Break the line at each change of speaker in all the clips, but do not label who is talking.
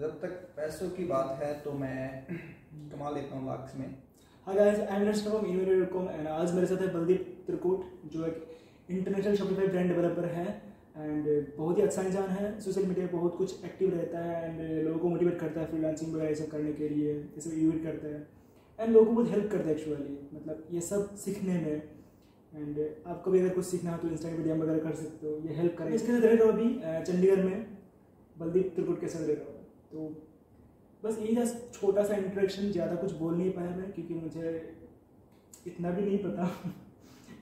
जब तक पैसों की बात है तो मैं कमा लेता हूँ लाख्स में।
हाँ आई एंड आज मेरे साथ है बलदीप त्रिकुट, जो एक इंटरनेशनल शॉपिफाई ब्रांड डेवलपर है एंड बहुत ही अच्छा इंसान है। सोशल मीडिया पे बहुत कुछ एक्टिव रहता है एंड लोगों को मोटिवेट करता है फ्रीलांसिंग वगैरह ये सब करने के लिए, ये सब इवेंट करता है। एंड लोगों को बहुत हेल्प करता है एक्चुअली मतलब ये सब सीखने में। एंड आपको भी अगर कुछ सीखना हो तो इंस्टाग्राम वीडियो वगैरह कर सकते हो, ये हेल्प करें इसके साथ रह रहा हूँ अभी चंडीगढ़ में, बलदीप त्रिकुट के साथ रह रहा हूँ। तो बस यही था छोटा सा इंट्रोडक्शन ज़्यादा कुछ बोल नहीं पाया मैं क्योंकि मुझे इतना भी नहीं पता।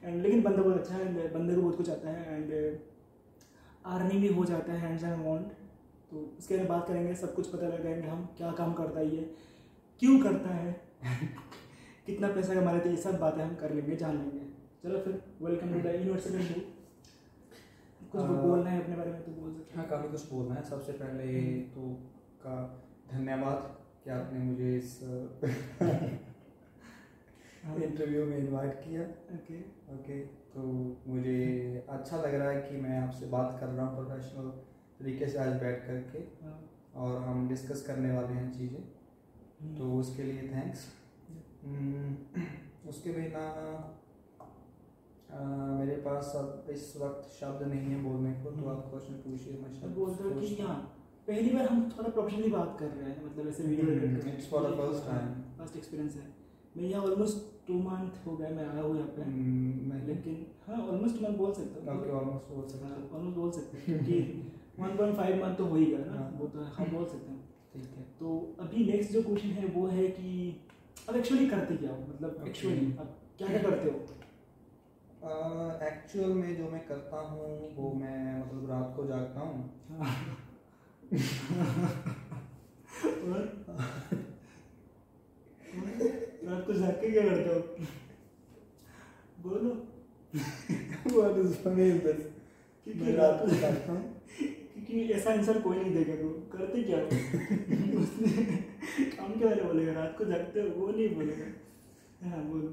एंड लेकिन बंदा बहुत अच्छा है बंदे को बहुत कुछ आता है एंड अर्निंग भी हो जाता है हैंड्स एंड अमाउंट तो उसके बारे में बात करेंगे सब कुछ पता लगाएँगे हम क्या काम करता है ये क्यों करता है कितना पैसा कमा लेते हैं ये सब बातें हम कर लेंगे जान लेंगे। चलो फिर वेलकम टू द यूनिवर्सिटी कुछ
आ,
बोलना है अपने बारे में तो बोल सकते
हाँ। काफ़ी कुछ बोलना है सबसे पहले तो का धन्यवाद कि आपने मुझे इस
हाँ।
इंटरव्यू में इनवाइट किया।
Okay okay.
ओके तो मुझे अच्छा लग रहा है कि मैं आपसे बात कर रहा हूँ प्रोफेशनल तरीके से आज बैठ करके
हाँ।
और हम डिस्कस करने वाले हैं चीज़ें।
हम्म,
तो उसके लिए थैंक्स उसके बिना मेरे पास अब इस वक्त शब्द नहीं है बोलने को तो आप क्वेश्चन पूछिए मैं शब्द
बोलते हो कि
सोचता
हाँ।
हूँ।
पहली बार हम थोड़ा प्रोफेशनली बात कर रहे हैं मतलब ऐसे
video
hmm, edit
it's for the first time.
First experience है। मैं यहाँ ऑलमोस्ट टू मंथ हो गए मैं आया हूँ यहाँ पे।
हम्म, मैं
लेकिन हाँ ऑलमोस्ट मंथ बोल सकता हूँ।
ओके ऑलमोस्ट बोल सकते हैं।
ऑलमोस्ट बोल सकते हैं क्योंकि 1.5 मंथ तो हो ही गया ना
हाँ।
वो तो हम बोल सकते हैं।
ठीक है।
तो अभी नेक्स्ट जो क्वेश्चन है वो है कि अब एक्चुअली करते क्या हो? मतलब एक्चुअली अब क्या क्या करते हो?
एक्चुअल में जो मैं करता हूँ वो मैं मतलब रात को जागता हूँ।
हाँ। रात को जाग के क्या करते हो बोलो
is funny in
क्योंकि रात को
जागता हूँ
क्योंकि ऐसा आंसर कोई नहीं देगा तो करते क्या हो उसने काम के बारे बोलेगा रात को जागते हो वो नहीं बोलेगा हाँ बोलो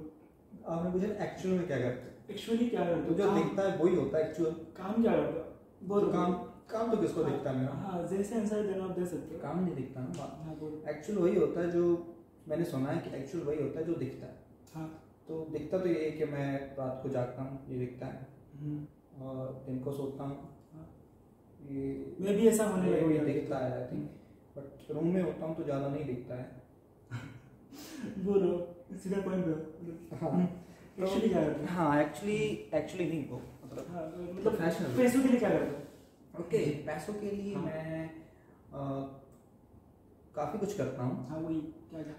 आपने पूछा एक्चुअल में क्या करते हैं
एक्चुअली क्या करते
तो
हो
जो दिखता है वही होता है एक्चुअल
काम क्या करते हो बोलो
तो काम काम तो किसको दिखता है? मेरा
हाँ जैसे आंसर देना आप दे सकते हो।
काम नहीं दिखता ना?
हाँ
एक्चुअल वही होता है जो मैंने सुना है कि एक्चुअल वही होता है जो दिखता है।
हाँ।
तो दिखता तो ये है कि मैं रात को जागता हूँ ये दिखता है।
हम्म,
और दिन को सोता हूँ।
हाँ।
ये
मैं भी ऐसा होने लगा हूँ।
दिखता है आई थिंक बट रूम में होता हूँ तो ज़्यादा नहीं दिखता है।
बोलो सीधा पॉइंट पे
हाँ।
एक्चुअली क्या करते हो?
हाँ एक्चुअली एक्चुअली नहीं वो मतलब
हाँ, मतलब
Professional.
पैसों के लिए क्या करते हो?
ओके पैसों के लिए
हाँ।
मैं काफ़ी कुछ करता हूँ।
हाँ वही क्या क्या?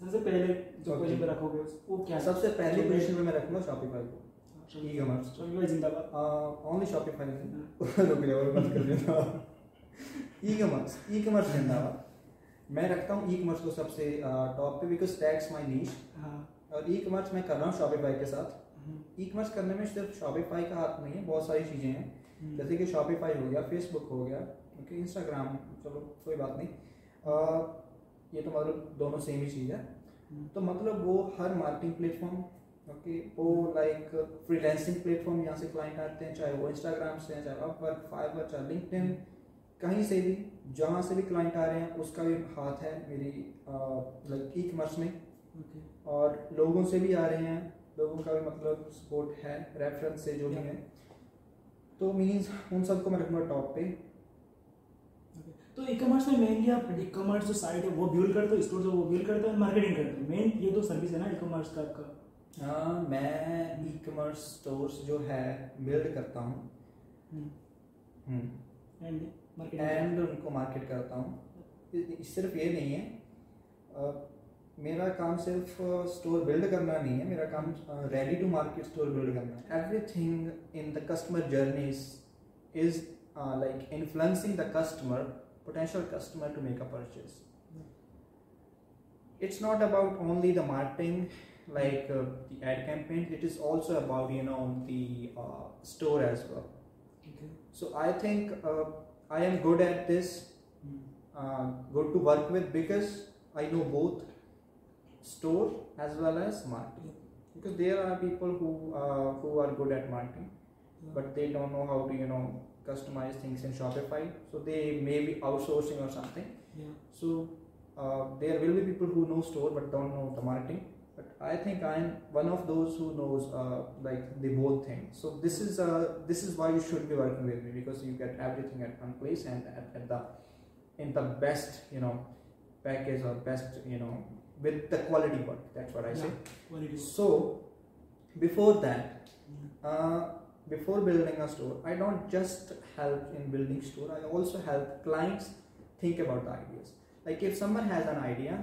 सबसे पहले जो. पोजीशन पे रखोगे वो क्या
सबसे पहली पोजीशन पे मैं रखूँगा शॉपिफाई को।
हाँ,
E-commerce.
Shopify जिंदाबाद। Only
Shopify. रुक जाओ और बंद कर ई कॉमर्स ई कॉमर्स जिंदाबाद। मैं रखता हूँ ई कॉमर्स को सबसे टॉप पे बिकॉज़ नीश
हाँ।
और ई कॉमर्स मैं कर रहा हूँ शॉपिफाई के साथ।
हम्म,
ई कॉमर्स करने में सिर्फ़ शॉपिफाई का हाथ नहीं है बहुत सारी चीज़ें हैं। जैसे कि शॉपिफाई हो गया फेसबुक हो गया ओके इंस्टाग्राम चलो कोई बात नहीं। अह, ये तो मतलब दोनों सेम ही चीज़ है।
हम्म,
तो मतलब वो हर मार्केटिंग प्लेटफॉर्म ओके वो लाइक फ्रीलैंसिंग प्लेटफॉर्म यहाँ से क्लाइंट आते हैं चाहे वो इंस्टाग्राम से हैं चाहे अपवर्क फाइवर चाहे लिंक्डइन कहीं से भी जहाँ से भी क्लाइंट आ रहे हैं उसका भी हाथ है मेरी लाइक ई कमर्स में।
Okay.
और लोगों से भी आ रहे हैं लोगों का भी मतलब सपोर्ट है रेफरेंस से जो भी है। तो मीन्स उन सबको मैं रखूँगा टॉप पे।
तो ई कॉमर्स में मेनली आप ई कॉमर्स जो साइट है वो बिल्ड करते हो स्टोर जो वो बिल्ड करते हो मार्केटिंग करते हो? मेन ये दो सर्विस है ना ई कॉमर्स का आपका?
हाँ मैं ई कॉमर्स स्टोर्स जो है बिल्ड करता हूँ।
एंड मार्केटिंग
एंड उनको मार्केट करता हूँ। सिर्फ़ ये नहीं है। अ, मेरा काम सिर्फ स्टोर बिल्ड करना नहीं है मेरा काम ready to market store build करना है everything in the customer journey is like influencing the customer potential customer to make a purchase it's not about only the marketing like uh, the ad campaign it is also about you know the uh, store as well
Okay.
so i think uh, i am good at this
Hmm.
uh, good to work with because I know both store as well as marketing. Because there are people who uh, who are good at marketing, but they don't know how to you know customize things in Shopify. So they may be outsourcing or something.
Yeah.
So uh, there will be people who know store but don't know the marketing. But I think I'm one of those who knows uh, like the both things. So this is uh, this is why you should be working with me because you get everything at one place and at, at the in the best you know package or best you know with the quality work. That's what I say.
What it is.
So before that,
Mm.
uh, before building a store, I don't just help in building store. I also help clients think about the ideas. Like if someone has an idea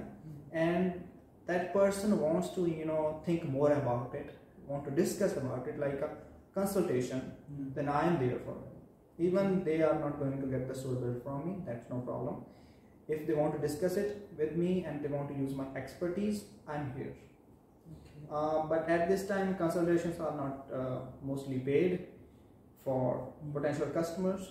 and that person wants to you know think more about it, want to discuss about it, like a consultation,
Mm.
then I am there for them. Even they are not going to get the store built from me, that's no problem. If they want to discuss it with me and they want to use my expertise, I'm here.
Okay.
Uh, but at this time, consultations are not uh, mostly paid for potential customers.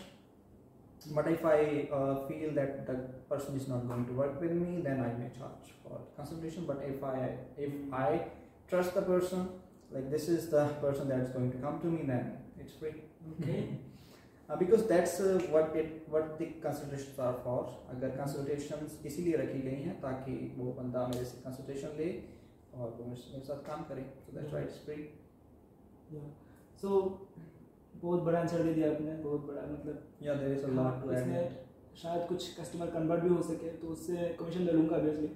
But if I uh, feel that the person is not going to work with me, then I may charge for consultation. But if I if I trust the person, like this is the person that's going to come to me, then it's free.
Okay.
Uh, because that's uh, what it what the consultations are for. अगर consultations इसीलिए रखी गई हैं ताकि वो बंदा मेरे से consultation ले और वो मेरे साथ काम करे। सो that's why it's free.
Yeah. So बहुत बड़ा आंसर दे दिया आपने बहुत बड़ा मतलब
there is a lot to add
शायद कुछ कस्टमर कन्वर्ट भी हो सके तो उससे कमीशन ले लूँगा ऑब्वियसली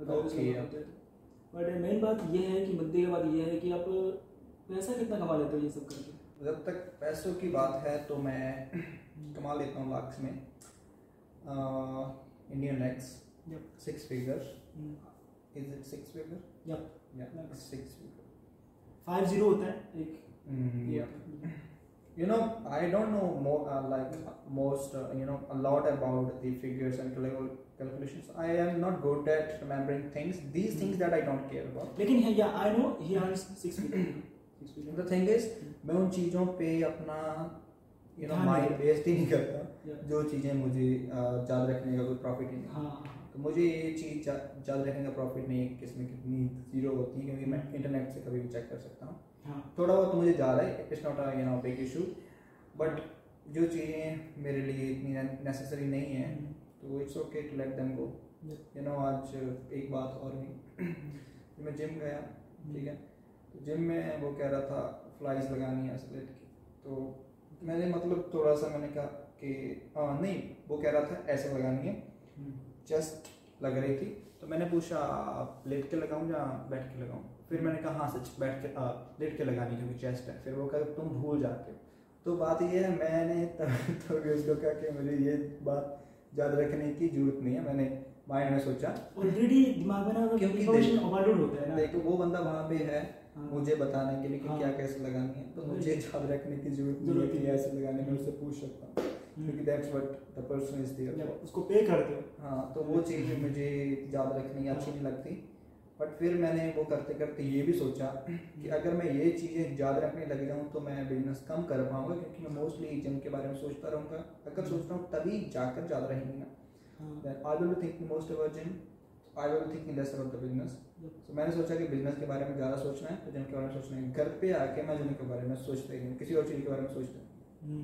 अगर. होता है तो। बट मेन बात ये है कि मुद्दे की बात ये है कि आप पैसा कितना कमा लेते हो ये सब करके?
जब तक पैसों की बात है तो मैं कमा लेता हूँ लाख में Indian
lakhs
six figure
hmm,
is it six figure
Yep.
Six figure
five zero होता है एक
Mm, yeah
है।
You know, I don't know more uh, like most, uh, you know, a lot about the figures and calculations. I am not good at remembering things. These things that I don't care about.
लेकिन है या I know he earns six
The thing is, मैं उन चीज़ों पे अपना know
ध्यान
mind waste ही। नहीं करता जो चीज़ें मुझे याद रखने का कोई प्रॉफिट ही नहीं।
हाँ हाँ।
तो मुझे ये चीज़ या- याद रखने का प्रॉफिट नहीं है किसमें कितनी ज़ीरो होती है क्योंकि मैं इंटरनेट से कभी भी चेक कर सकता हूँ।
हाँ।
थोड़ा बहुत मुझे याद है it's not a you know big issue but जो चीज़ें मेरे लिए इतनी नेसेसरी नहीं है
हम्म,
तो it's okay to let them
go
you know आज एक बात और हुई। मैं जिम गया ठीक है? तो जिम में वो कह रहा था फ्लाइज लगानी है स्प्लिट की। तो मैंने मतलब थोड़ा सा मैंने कहा कि हाँ नहीं वो कह रहा था ऐसे लगानी है। चेस्ट लग रही थी। तो मैंने पूछा लेट के लगाऊँ या बैठ के लगाऊँ? फिर मैंने कहा हाँ सच बैठ के आ, लेट के लगानी क्योंकि चेस्ट है। फिर वो कहा तुम भूल जाते हो। तो बात ये है मैंने तब तो उसको कहा कि मुझे ये बात याद रखने की ज़रूरत नहीं है। मैंने माइंड में सोचा।
ऑलरेडी दिमाग में ना
क्योंकि
ओवरलोड होता है ना।
देखो वो बंदा वहाँ पे हाँ। मुझे बताने के लिए कि
हाँ।
क्या कैसे लगानी है तो मुझे याद रखने की ज़रूरत नहीं है कि ऐसे लगाने में उससे पूछ सकता हूँ
हम्म,
क्योंकि that's what the person is
there उसको पे करते हो।
हाँ तो वो चीज़ भी मुझे याद रखनी अच्छी नहीं लगती बट फिर मैंने वो करते करते ये भी सोचा कि अगर मैं ये चीज़ें याद रखने लग जाऊँ तो मैं बिज़नेस कम कर पाऊँगा क्योंकि मैं मोस्टली जिम के बारे में सोचता रहूँगा। अगर सोचता हूँ तभी जाकर याद रहेंगी ना।
हाँ।
Then I will be thinking most about gym I will be thinking so मैंने सोचा कि बिज़नेस के बारे में ज़्यादा सोचना है तो जिम के बारे में सोचना है घर पे आके मैं जिम के बारे में सोचता ही नहीं किसी और चीज़ के बारे में सोचता हूँ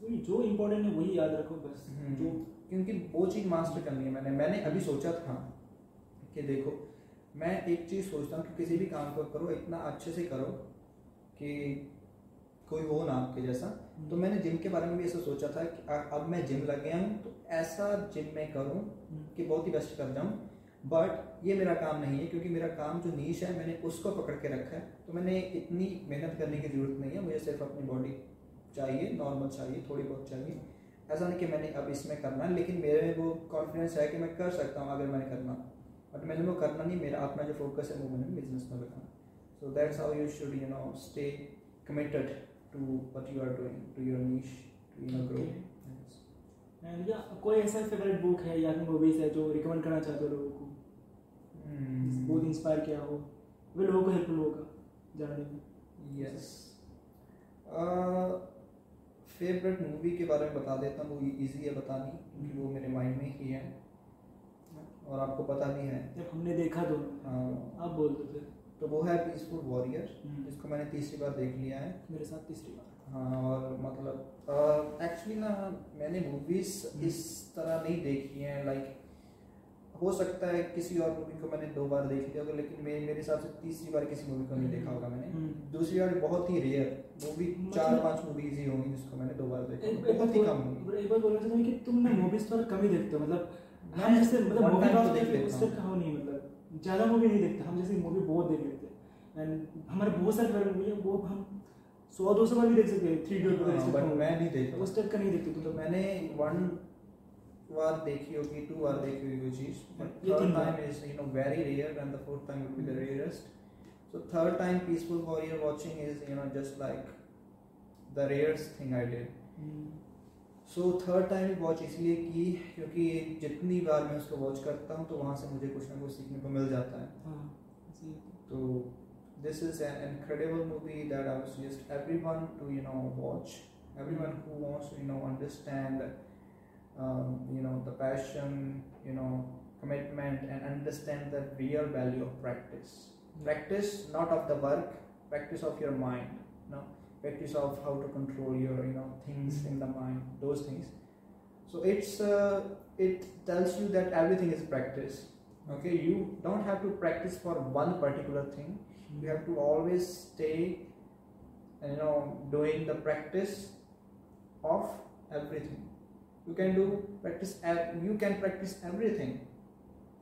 हम्म, जो इम्पोर्टेंट है वही याद रखो बस।
हम्म।
जो
क्योंकि वो चीज़ मास्टर करनी है मैंने। मैंने अभी सोचा था कि देखो मैं एक चीज़ सोचता हूँ कि किसी भी काम को करो इतना अच्छे से करो कि कोई हो ना आपके जैसा। तो मैंने जिम के बारे में भी ऐसा सोचा था कि अब मैं जिम लग गया हूँ तो ऐसा जिम में करूँ
हम्म,
कि बहुत ही बेस्ट कर जाऊँ। बट ये मेरा काम नहीं है, क्योंकि मेरा काम जो नीच है, मैंने उसको पकड़ के रखा है। तो मैंने इतनी मेहनत करने की ज़रूरत नहीं है, मुझे सिर्फ़ अपनी बॉडी चाहिए नॉर्मल चाहिए, थोड़ी बहुत चाहिए। ऐसा नहीं कि मैंने अब इसमें करना है, लेकिन मेरे में वो कॉन्फिडेंस है कि मैं कर सकता हूँ, अगर मैंने करना। बट मैंने वो करना नहीं, मेरा अपना जो फोकस है, वो मैंने बिज़नेस में रखना so that's how you should you know stay committed to what you are doing to your niche to you know
grow या कोई ऐसा फेवरेट बुक है या मूवीज़ है जो रिकमेंड करना चाहते हो लोगों को. बहुत इंस्पायर किया हो वो लोगों को हेल्पफुल होगा जानने में।
यस फेवरेट मूवी के बारे में बता देता हूँ वो इजी है बतानी क्योंकि वो मेरे माइंड में ही है। और आपको पता भी है।
जब हमने देखा दोनों
हाँ।
आप बोल दो फिर।
तो वो है पीसफुल वॉरियर जिसको मैंने तीसरी बार देख लिया है।
मेरे साथ तीसरी बार।
हाँ और मतलब एक्चुअली ना मैंने मूवीज़ इस तरह नहीं देखी हैं लाइक हो सकता है किसी और मूवी को मैंने दो बार देख लिया होगा लेकिन मैं मेरे हिसाब से तीसरी बार किसी मूवी को नहीं देखा होगा मैंने
हम्म।
दूसरी बार बहुत ही रेयर मूवी चार
मतलब-
पाँच मूवीज़ ही होंगी जिसको मैंने दो बार देखा बहुत ही कम
एक बार बोलना चाहता हूँ कि तुम ना मूवीज़ थोड़ा कम ही देखते हो मतलब हम जैसे मतलब मूवी का
तो देख लेता
उस
हूँ।
टाइप का हो नहीं मतलब ज़्यादा मूवी नहीं देखते हम जैसे मूवी बहुत देख लेते हैं एंड हमारे बहुत सारे फेवरेट मूवी है वो हम सौ दो सौ बार भी देख सकते हैं थ्री इडियट
हाँ, मैं नहीं देखता।
उस टाइप का नहीं देखते
तो
तो
मैंने वन बार देखी होगी टू बार देखी होगी वो चीज़
but
third time is you know very rare and the fourth time will be the rarest so third time Peaceful Warrior watching is you know just like the rarest thing I
did
so third time watch इसलिए की क्योंकि जितनी बार मैं उसको watch करता हूँ तो वहाँ से मुझे कुछ ना कुछ सीखने को मिल जाता है
हाँ ऐसे ही है।
So this is an incredible movie that I would suggest everyone to you know watch. Everyone who wants to you know understand, um, you know the passion, you know commitment, and understand the real value of practice. Practice not of the work, practice of your mind. No, practice of how to control your you know things in the mind. Those things. So it's uh, it tells you that everything is practice okay you don't have to practice for one particular thing you have to always stay you know doing the practice of everything you can do practice you can practice everything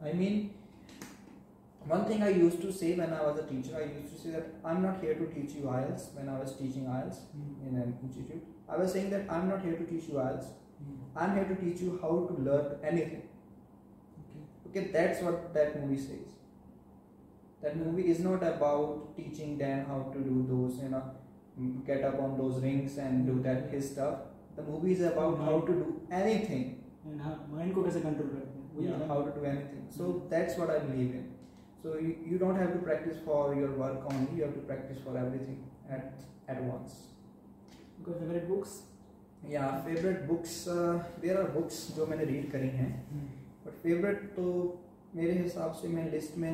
i mean one thing i used to say when i was a teacher i used to say that i'm not here to teach you ielts when i was teaching ielts
mm.
in an institute i was saying that i'm not here to teach you ielts
mm.
i'm here to teach you how to learn anything
okay.
okay that's what that movie says that movie is not about teaching Dan how to do those you know get up on those rings and do that his stuff The movie is about how to do anything.
And हाँ mind को कैसे control करते हैं वही
Yeah,
है
how to do anything. So that's what I believe in. So you, you don't have to practice for your work only. You have to practice for everything at at once.
Your favorite books?
Yeah, favorite books. Uh, there are books जो मैंने read करी हैं. But favourite तो मेरे हिसाब से मैं list में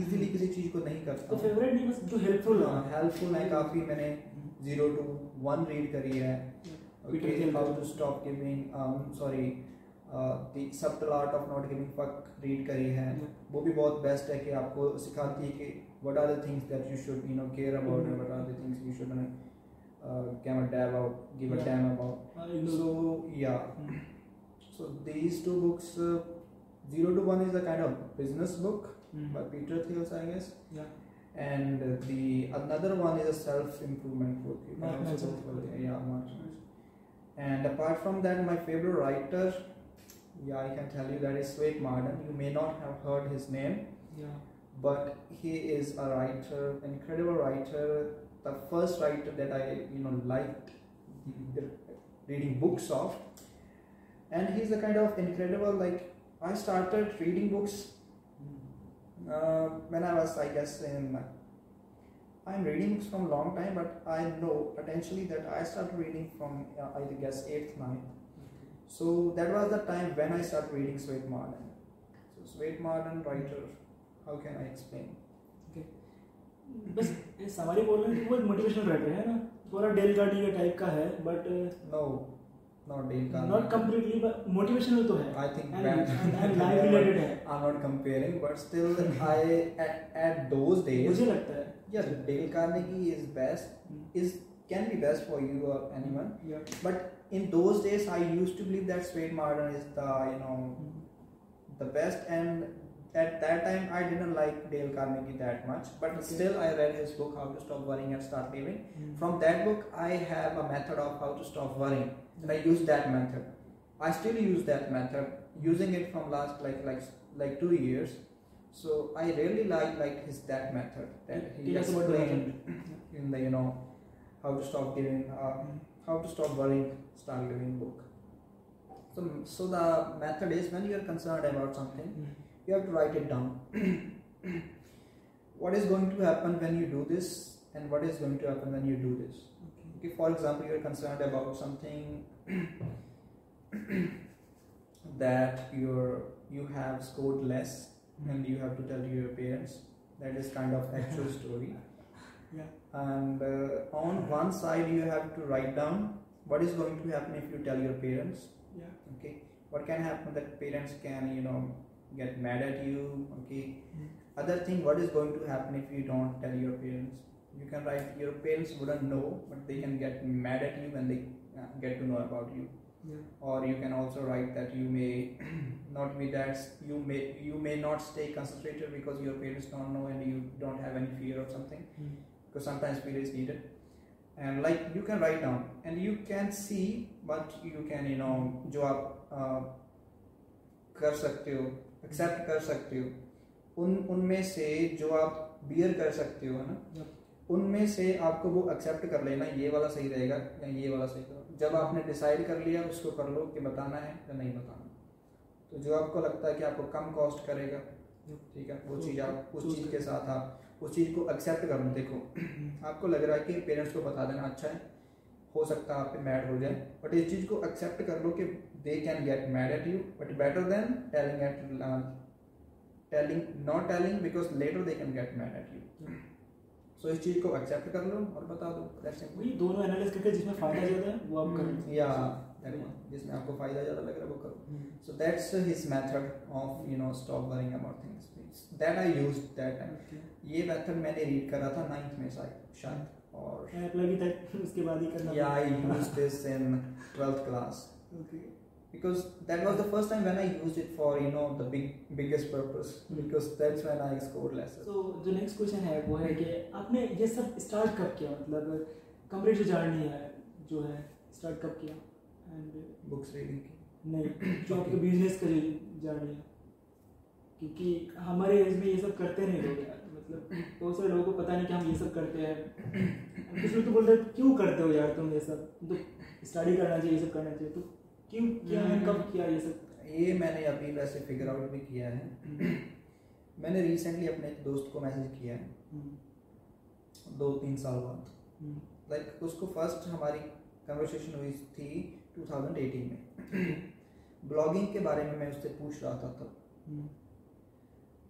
इजीली किसी चीज़ को नहीं
तो
करता
फेवरेट नहीं बस जो हेल्पफुल है
हेल्पफुल है काफ़ी मैंने ज़ीरो टू वन रीड करी है। Sorry subtle art of not giving fuck read करी है। वो भी बहुत बेस्ट है कि आपको सिखाती है कि what are the things that you should you know care about and what are the you should no can damn about give a damn about so yeah so these two books Zero to One is a kind of business book by Peter Thiel's I guess and the another one is a self improvement book. You can also for yeah, And apart from that, my favorite writer, yeah, I can tell you that is Swet Marden. You may not have heard his name,
yeah,
but he is a writer, incredible writer. The first writer that I you know liked reading books of, and he's a kind of incredible like I started reading books uh, when I was, I guess, in. I'm reading books from long time, but I know potentially that I started reading from uh, I guess eighth, ninth. So that was the time when I started reading Swet Marden. So Swet Marden writer, how can I explain?
बस ये सवारी बोल रहे हैं कि वो motivational writer है ना थोड़ा डेल कार्डी टाइप का है but
No, not being calm
not completely but motivational to me.
i think
and, and, and life related
i'm not comparing but still i at, at those days
mujhe lagta hai
yes Dale Carnegie is best
hmm.
is can be best for you or anyone
yeah.
but in those days i used to believe that Sven Martin is the you know
hmm.
the best and at that time I didn't like Dale Carnegie that much, but
okay.
still I read his book How to Stop Worrying and Start Living.
Mm.
From that book, I have a method of how to stop worrying, and I use that method. I still use that method, using it from last like like like two years. So I really like like his that method that he explained in the you know how to stop giving uh, how to stop worrying start living book. So so the method is when you are concerned about something.
Mm
you have to write it down. what is going to happen when you do this, and what is going to happen when you do this?
okay.
Okay, for example, you are concerned about something that you're you have scored less and you have to tell your parents. That is kind of actual story.
Yeah.
and uh, on one side you have to write down what is going to happen if you tell your parents
Yeah.
okay what can happen that parents can you know get mad at you okay
Mm.
other thing what is going to happen if you don't tell your parents you can write your parents wouldn't know but they can get mad at you when they uh, get to know about you
Yeah.
or you can also write that you may not be that you may you may not stay concentrated because your parents don't know and you don't have any fear of something
Mm.
because sometimes fear is needed and like you can write down and you can see what you can you know जो आप uh, कर सकते हो accept कर सकते हो। उन उनमें से जो आप बियर कर सकते हो है ना? उनमें से आपको वो एक्सेप्ट कर लेना ये वाला सही रहेगा या ये वाला सही रहेगा। जब आपने डिसाइड कर लिया उसको कर लो कि बताना है या नहीं बताना। तो जो आपको लगता है कि आपको कम कॉस्ट करेगा ठीक है? वो चीज़ आप उस चीज़ के साथ आप उस चीज़ को एक्सेप्ट कर लो देखो। आपको लग रहा है कि पेरेंट्स को बता देना अच्छा है हो सकता है आप पे मैड हो जाए। बट इस चीज़ को एक्सेप्ट कर लो कि they can get mad at you but better than telling at telling not telling because later they can get mad at you so इस चीज़ को एक्सेप्ट कर लो और बता दो दैट्स इट
वही दोनों एनालाइज करके जिसमें फ़ायदा ज़्यादा है वो आप करें।
Hmm, या that one, जिसमें आपको फ़ायदा ज़्यादा लग रहा है वो करो। So that's uh, his method of you know stop worrying about things. That I used that time.
Okay.
ये मेथड मैंने रीड करा था नाइन्थ में शायद और
अप्लाई भी था उसके बाद ही करना
yeah I used this in twelfth class.
Okay.
Because that was the first time when I used it for you know the big biggest purpose.
Hmm.
because that's when I scored lesser.
तो जो next question है वो है कि आपने ये सब start कब किया? मतलब कंप्लीट जर्नी है जो है स्टार्ट कब किया? एंड
Books reading की।
नहीं जो आपके बिज़नेस का जर्नी है। क्योंकि हमारे एज में ये सब करते नहीं लोग यार। मतलब बहुत सारे लोगों को पता नहीं कि हम ये सब करते हैं। कुछ लोग तो बोलते हैं क्यों करते हो यार तुम ये सब? तो स्टडी करना चाहिए ये सब करना चाहिए। तो क्यों किया है कब किया ये सब?
ये मैंने अभी वैसे फिगर आउट भी किया है। मैंने रिसेंटली अपने एक दोस्त को मैसेज किया है।
हम्म,
दो तीन साल बाद।
हम्म,
लाइक उसको फ़र्स्ट हमारी कन्वर्सेशन हुई थी 2018 में। ब्लॉगिंग के बारे में मैं उससे पूछ रहा था तब।
हम्म,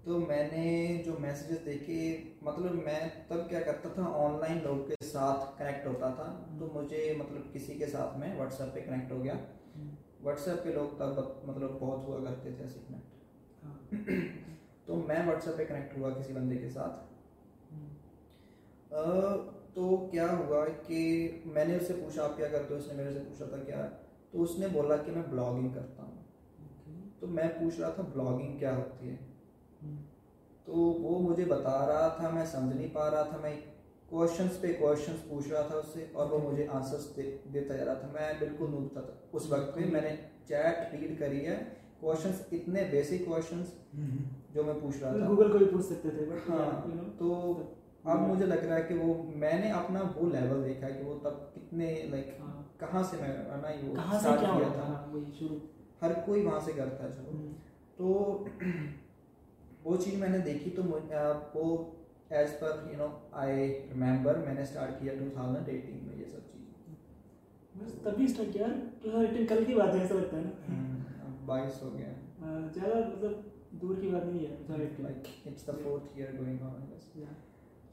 तो मैंने जो मैसेजेस देखे मतलब मैं तब क्या करता था ऑनलाइन लोग के साथ कनेक्ट होता था। तो मुझे मतलब किसी के साथ में व्हाट्सएप पे कनेक्ट हो गया।
हम्म,
व्हाट्सएप पे लोग तब मतलब बहुत हुआ करते थे ऐसे कनेक्ट तो मैं व्हाट्सएप पे कनेक्ट हुआ किसी बंदे के साथ। तो क्या हुआ कि मैंने उससे पूछा आप क्या करते हो? उसने मेरे से पूछा था क्या? तो उसने बोला कि मैं ब्लॉगिंग करता हूँ।
Okay,
तो मैं पूछ रहा था ब्लॉगिंग क्या होती है?
हम्म,
तो वो मुझे बता रहा था मैं समझ नहीं पा रहा था मैं क्वेश्चंस पे क्वेश्चंस पूछ रहा था उससे और वो मुझे आंसर्स दे, देता जा रहा था। मैं बिल्कुल नूब था उस वक्त पे मैंने चैट रीड करी है। क्वेश्चंस इतने बेसिक क्वेश्चंस जो मैं पूछ रहा था।
गूगल को भी पूछ सकते थे बट
हाँ तो अब मुझे लग रहा है कि वो मैंने अपना वो लेवल देखा है कि वो तब कितने लाइक
हाँ।
कहाँ से मैं है ना वो
कहाँ से क्या
किया था।
था शुरू।
हर कोई वहाँ से करता है
हम्म,
तो वो चीज़ मैंने देखी तो वो एज पर यू नो आई रिमेम्बर मैंने स्टार्ट किया 2018 में ये सब चीज़।
बस तभी स्टार्ट किया। टू थाउज़ेंड कल की बात है ऐसा लगता है ना।
अब बाईस हो गया।
ज़्यादा मतलब दूर की बात नहीं है
like it's the fourth year going on
Yeah.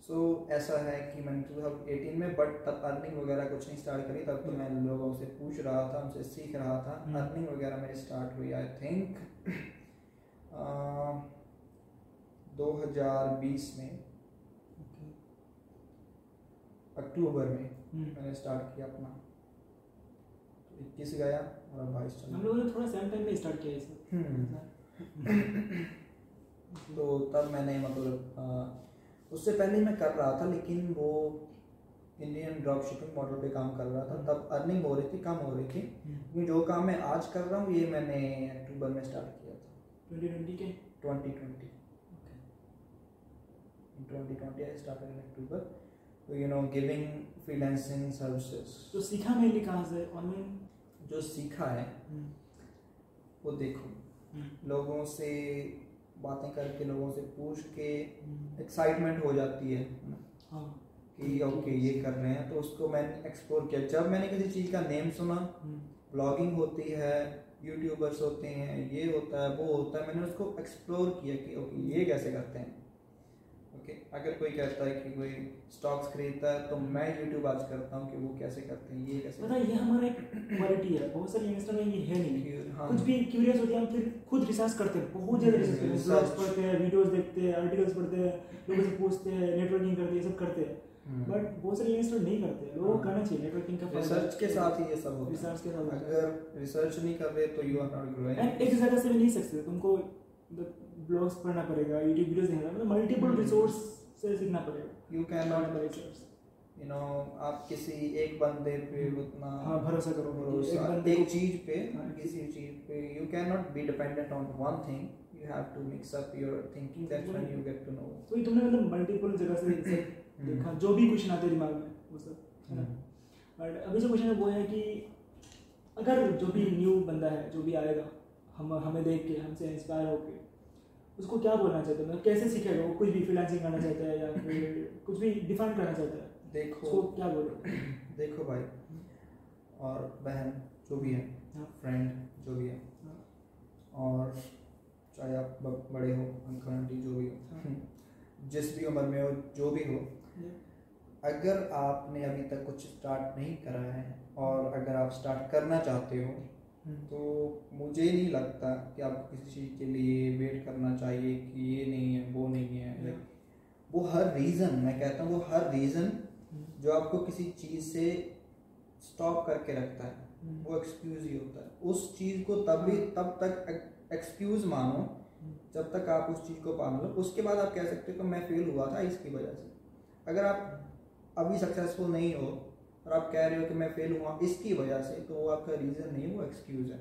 So ऐसा है कि मैंने 2018 में बट तब अर्निंग वगैरह कुछ नहीं स्टार्ट करी। तब तो मैं लोगों से पूछ रहा था उनसे सीख रहा था।
हम्म।
अर्निंग वगैरह मेरी स्टार्ट हुई आई थिंक 2020 में. अक्टूबर में
हम्म।
मैंने स्टार्ट किया अपना। इक्कीस गया और अब बाईस चल
हम लोगों ने थोड़ा सेम टाइम में स्टार्ट किया इसे।
हम्म। तो तब मैंने मतलब उससे पहले मैं कर रहा था लेकिन वो इंडियन ड्रॉप शिपिंग मॉडल पे काम कर रहा था। तब अर्निंग हो रही थी कम हो रही थी। क्योंकि जो काम मैं आज कर रहा हूँ ये मैंने अक्टूबर में स्टार्ट किया था।
ट्वेंटी ट्वेंटी के?
2020 in 2020 I started in October so, you know giving freelancing services.
तो सीखा मेनली कहाँ से ऑनलाइन
जो सीखा है वो देखो। लोगों से बातें करके लोगों से पूछ के एक्साइटमेंट हो जाती है।
हाँ।
कि ओके ये कर रहे हैं। तो उसको मैंने एक्सप्लोर किया। जब मैंने किसी चीज़ का नेम सुना ब्लॉगिंग होती है यूट्यूबर्स होते हैं ये होता है वो होता है मैंने उसको एक्सप्लोर किया कि ओके ये कैसे करते हैं? ओके अगर कोई कहता है कि कोई स्टॉक्स खरीदता है तो मैं यूट्यूब आज करता हूँ कि वो कैसे करते हैं ये कैसे
पता ये हमारा एक क्वालिटी है। बहुत सारे यंगस्टर में ये है नहीं।
हाँ।
कुछ भी क्यूरियस होते हैं हम फिर खुद रिसर्च करते हैं बहुत ज़्यादा रिसर्च करते हैं. ब्लॉग्स पढ़ते हैं वीडियोस देखते हैं आर्टिकल्स पढ़ते हैं लोगों से पूछते हैं नेटवर्किंग करते हैं ये सब करते हैं।
हम्म।
बट बहुत सारे यंगस्टर नहीं करते हैं। लोगों
हाँ।
करना चाहिए नेटवर्किंग का
रिसर्च के साथ ही ये सब होता है।
रिसर्च के साथ।
अगर रिसर्च नहीं कर रहे तो you are not
and
growing
एक जगह से भी नहीं सकते तुमको ब्लॉग्स पढ़ना पड़ेगा यूट्यूब वीडियोस देखना मतलब मल्टीपल
हम्म।
रिसोर्स से सीखना पड़ेगा।
You can not
resource
you know आप किसी एक बंदे पे उतना
हाँ भरोसा करो
भरोसा।
बंदे
एक चीज़ पे
हाँ,
किसी चीज़। पे you can not be dependent on one thing you have to mix up your thinking that's when you get to know
तो ये तुमने मतलब मल्टीपल जगह से देखा जो भी क्वेश्चन आते दिमाग में वो सब है ना? बट अभी जो क्वेश्चन है वो है कि अगर जो भी न्यू बंदा है जो भी आएगा हम हमें देख के हमसे इंस्पायर होके उसको क्या बोलना चाहते हैं मतलब कैसे सीखेगा वो कुछ भी फ्रीलांसिंग करना चाहता है या फिर कुछ भी डिफाइन करना चाहता है
देखो
उसको क्या बोलोगे
देखो भाई और बहन जो भी है
हाँ।
फ्रेंड जो भी है
हाँ।
और चाहे आप बड़े हो अंकल आंटी जो भी
हाँ।
हो जिस भी उम्र में हो जो भी हो अगर आपने अभी तक कुछ स्टार्ट नहीं करा है और अगर आप स्टार्ट करना चाहते हो तो मुझे नहीं लगता कि आपको किसी चीज़ के लिए वेट करना चाहिए कि ये नहीं है वो नहीं है। Like, वो हर रीज़न मैं कहता हूँ वो हर रीज़न जो आपको किसी चीज़ से स्टॉप करके रखता है वो एक्सक्यूज ही होता है। उस चीज़ को तब भी तब तक एक्सक्यूज मानो जब तक आप उस चीज़ को मान लो उसके बाद आप कह सकते हो कि मैं फेल हुआ था इसकी वजह से। अगर आप अभी सक्सेसफुल नहीं हो और आप कह रहे हो कि मैं फेल हुआ इसकी वजह से तो वो आपका रीज़न नहीं वो एक्सक्यूज है।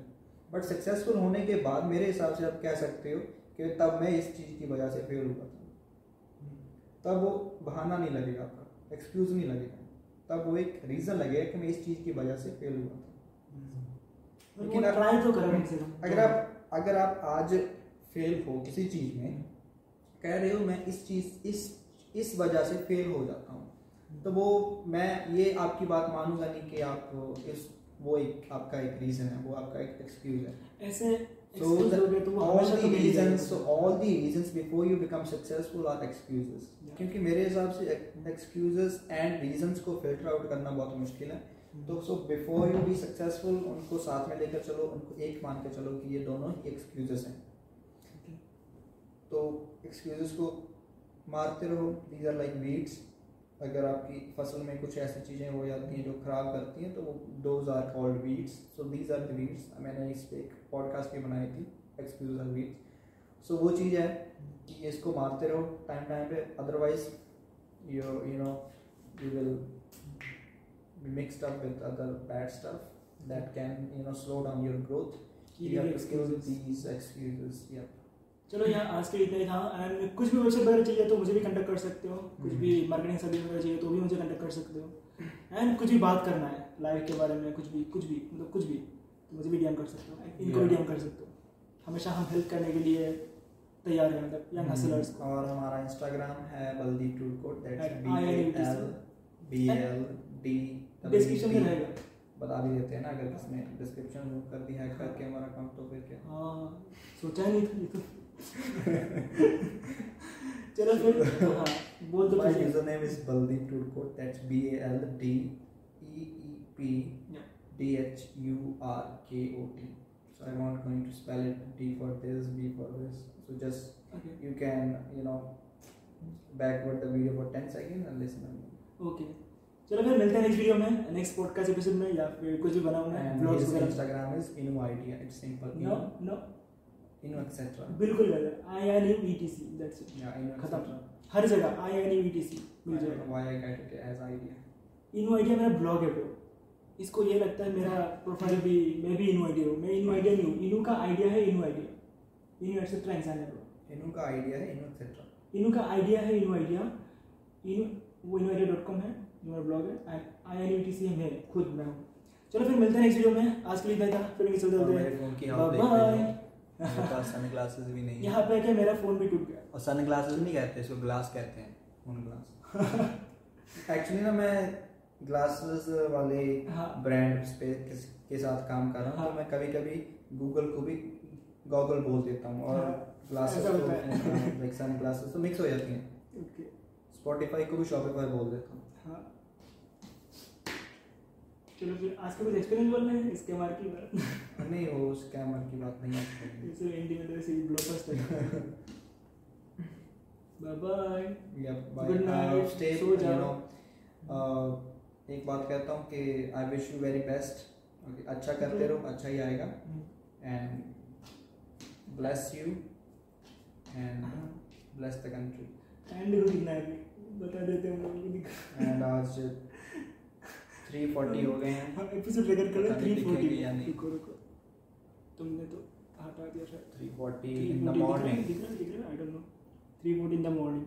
बट सक्सेसफुल होने के बाद मेरे हिसाब से आप कह सकते हो कि तब मैं इस चीज़ की वजह से फेल हुआ था। तब वो बहाना नहीं लगेगा आपका एक्सक्यूज नहीं लगेगा। तब वो एक रीज़न लगेगा कि मैं इस चीज़ की वजह से फेल हुआ था।
लेकिन ट्राई तो करो
अगर आप अगर आप आज फेल हो किसी चीज़ में कह रहे हो मैं इस चीज़ इस इस वजह से फेल हो जाता हूँ। तो वो मैं ये आपकी बात मानूँगा नहीं कि आप इस वो एक आपका एक रीज़न है वो आपका एक एक्सक्यूज है।
ऐसे
So the,
तो
all the reasons, so all the reasons before you become successful are excuses.
Yeah.
क्योंकि मेरे हिसाब से excuses and reasons को filter out करना बहुत मुश्किल है। तो so before you be successful उनको साथ में लेकर चलो उनको एक मान के चलो कि ये दोनों ही एक्सक्यूजेस हैं। तो एक्सक्यूजेस को मारते रहो दीज आर लाइक वीड्स अगर आपकी फ़सल में कुछ ऐसी चीज़ें हो जाती हैं जो ख़राब करती हैं तो वो those are called weeds so these are the weeds मैंने इस पर एक पॉडकास्ट भी बनाई थी एक्सक्यूज आर वीड्स सो वो चीज़ है कि इसको मारते रहो टाइम टाइम पे. Otherwise you you know you will be mixed up with other bad stuff that can you know slow down your growth. You have to kill these excuses. Yep.
चलो यहाँ आज के लिए इतना ही था। एंड कुछ भी वेबसाइट वगैरह चाहिए तो मुझे भी कंटेक्ट कर सकते हो। कुछ भी मार्केटिंग सर्विस वगैरह चाहिए तो भी मुझे कंटेक्ट कर सकते हो। एंड कुछ भी बात करना है लाइफ के बारे में कुछ भी कुछ भी मतलब कुछ भी तो मुझे भी डीएम कर सकते हो। इनको भी. डीएम कर सकते हो। हमेशा हम हेल्प करने के लिए तैयार हैं मतलब यंग हसलर्स
और हमारा इंस्टाग्राम है Baldeep
tour
code that's
B
L B L D
description में रहेगा।
बता भी देते हैं ना अगर किसने डिस्क्रिप्शन में कर दिया हैक करके हमारा अकाउंट तो फिर क्या?
हाँ सोचा ही नहीं था तो। चलो फिर हाँ बोल दो
My
कुछ।
username is Baldeep Turkot. That's B A L D E E P
Yeah.
D H U R K O T. So I'm not going to spell it D for this, B for this. So just
Okay.
you can you know backward the video for 10 seconds and listen.
Okay चलो फिर मिलते हैं next video में next podcast episode में या फिर कुछ भी बनाऊँ मैं
And
ब्लॉग्स वगैरह
Instagram is Inu Idea. It's simple. No
no
Inu etc.
बिल्कुल गलत। I N U E T C that's it
Yeah, Inu
खत्म। हर जगह I N U E T C
I
मिल जाएगा।
Why I got it as idea.
Inu idea मेरा blog है bro इसको ये लगता है मेरा प्रोफ़ाइल भी मैं भी इनू आइडिया हूँ। मैं इनू आइडिया नहीं हूँ। इनू का आइडिया है इनू आइडिया इनू एक्सेट्रा इंसान है ब्रो
Inu का idea है Inu etc.
इनू का आइडिया है इनू आइडिया इनू वो इनू आइडिया डॉट कॉम है मेरा ब्लॉग है। I N U T C है मैं खुद मैं हूँ। चलो फिर मिलते हैं नेक्स्ट वीडियो में। आज के लिए इतना ही था। फिर चलते
और
चलते
मेरे पास सन ग्लासेस भी नहीं
यहाँ पे क्या मेरा फ़ोन भी टूट गया।
और सन ग्लासेस नहीं कहते इसको ग्लास कहते हैं फ़ोन ग्लास एक्चुअली ना मैं ग्लासेस वाले
हाँ।
ब्रांड्स पे के साथ काम कर रहा हूँ
हाँ।
तो मैं कभी कभी गूगल को भी गॉगल बोल देता हूँ और ग्लासेस
ऐसा होता है।
को सन ग्लासेस तो मिक्स हो जाती हैं। स्पॉटिफाई को भी शॉपिफाई बोल देता हूँ।
हाँ। चलो फिर आज का कुछ एक्सपीरियंस बोलना है इसके बारे की बात।
नहीं वो स्कैमर की बात नहीं है।
इसे एंडिंग में तो ऐसे blockbuster bye
bye
Good
but
night.
uh, stay,
सो जाओ।
uh, एक बात कहता हूँ कि I wish you very best अच्छा करते रहो अच्छा ही आएगा। And bless you and bless the
country and कितना है बता देते हैं हम लोगों
एंड आज 340 हो गए हैं।
हाँ एपिसोड रिकॉर्ड कर रहे थ्री फोर्टी
दिखेगी या नहीं।
रुको रुको। तुमने तो हटा दिया शायद।
340 in the morning
दिख रहा है दिख रहा है I don't know three forty in the morning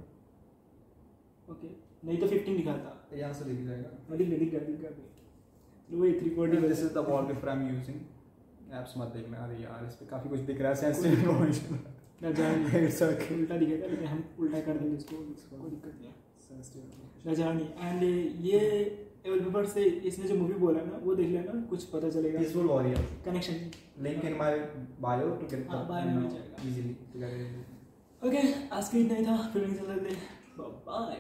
okay नहीं तो फिफ्टीन दिखाता
यहाँ से दिख जाएगा।
हाँ, दिख दिख गया दिख गया वही three forty
this is the wallpaper I am using apps मत देखना। अरे यार इस पे काफ़ी कुछ दिख रहा है सेंसिटिव इन्फॉर्मेशन
ना जानी
इट्स ओके
उल्टा दिखेगा लेकिन हम उल्टा कर देंगे इसको। कोई दिक्कत नहीं है।
सेंसिटिव
ना जानी एंड ये एवल से इसने जो मूवी बोला ना वो देख लेना कुछ पता चलेगा।
Peaceful
Warrior
connection link in my bio to
get bio में जाएगा।
इजीली
ओके आज के इतना ही था। फिर मिलते हैं बाय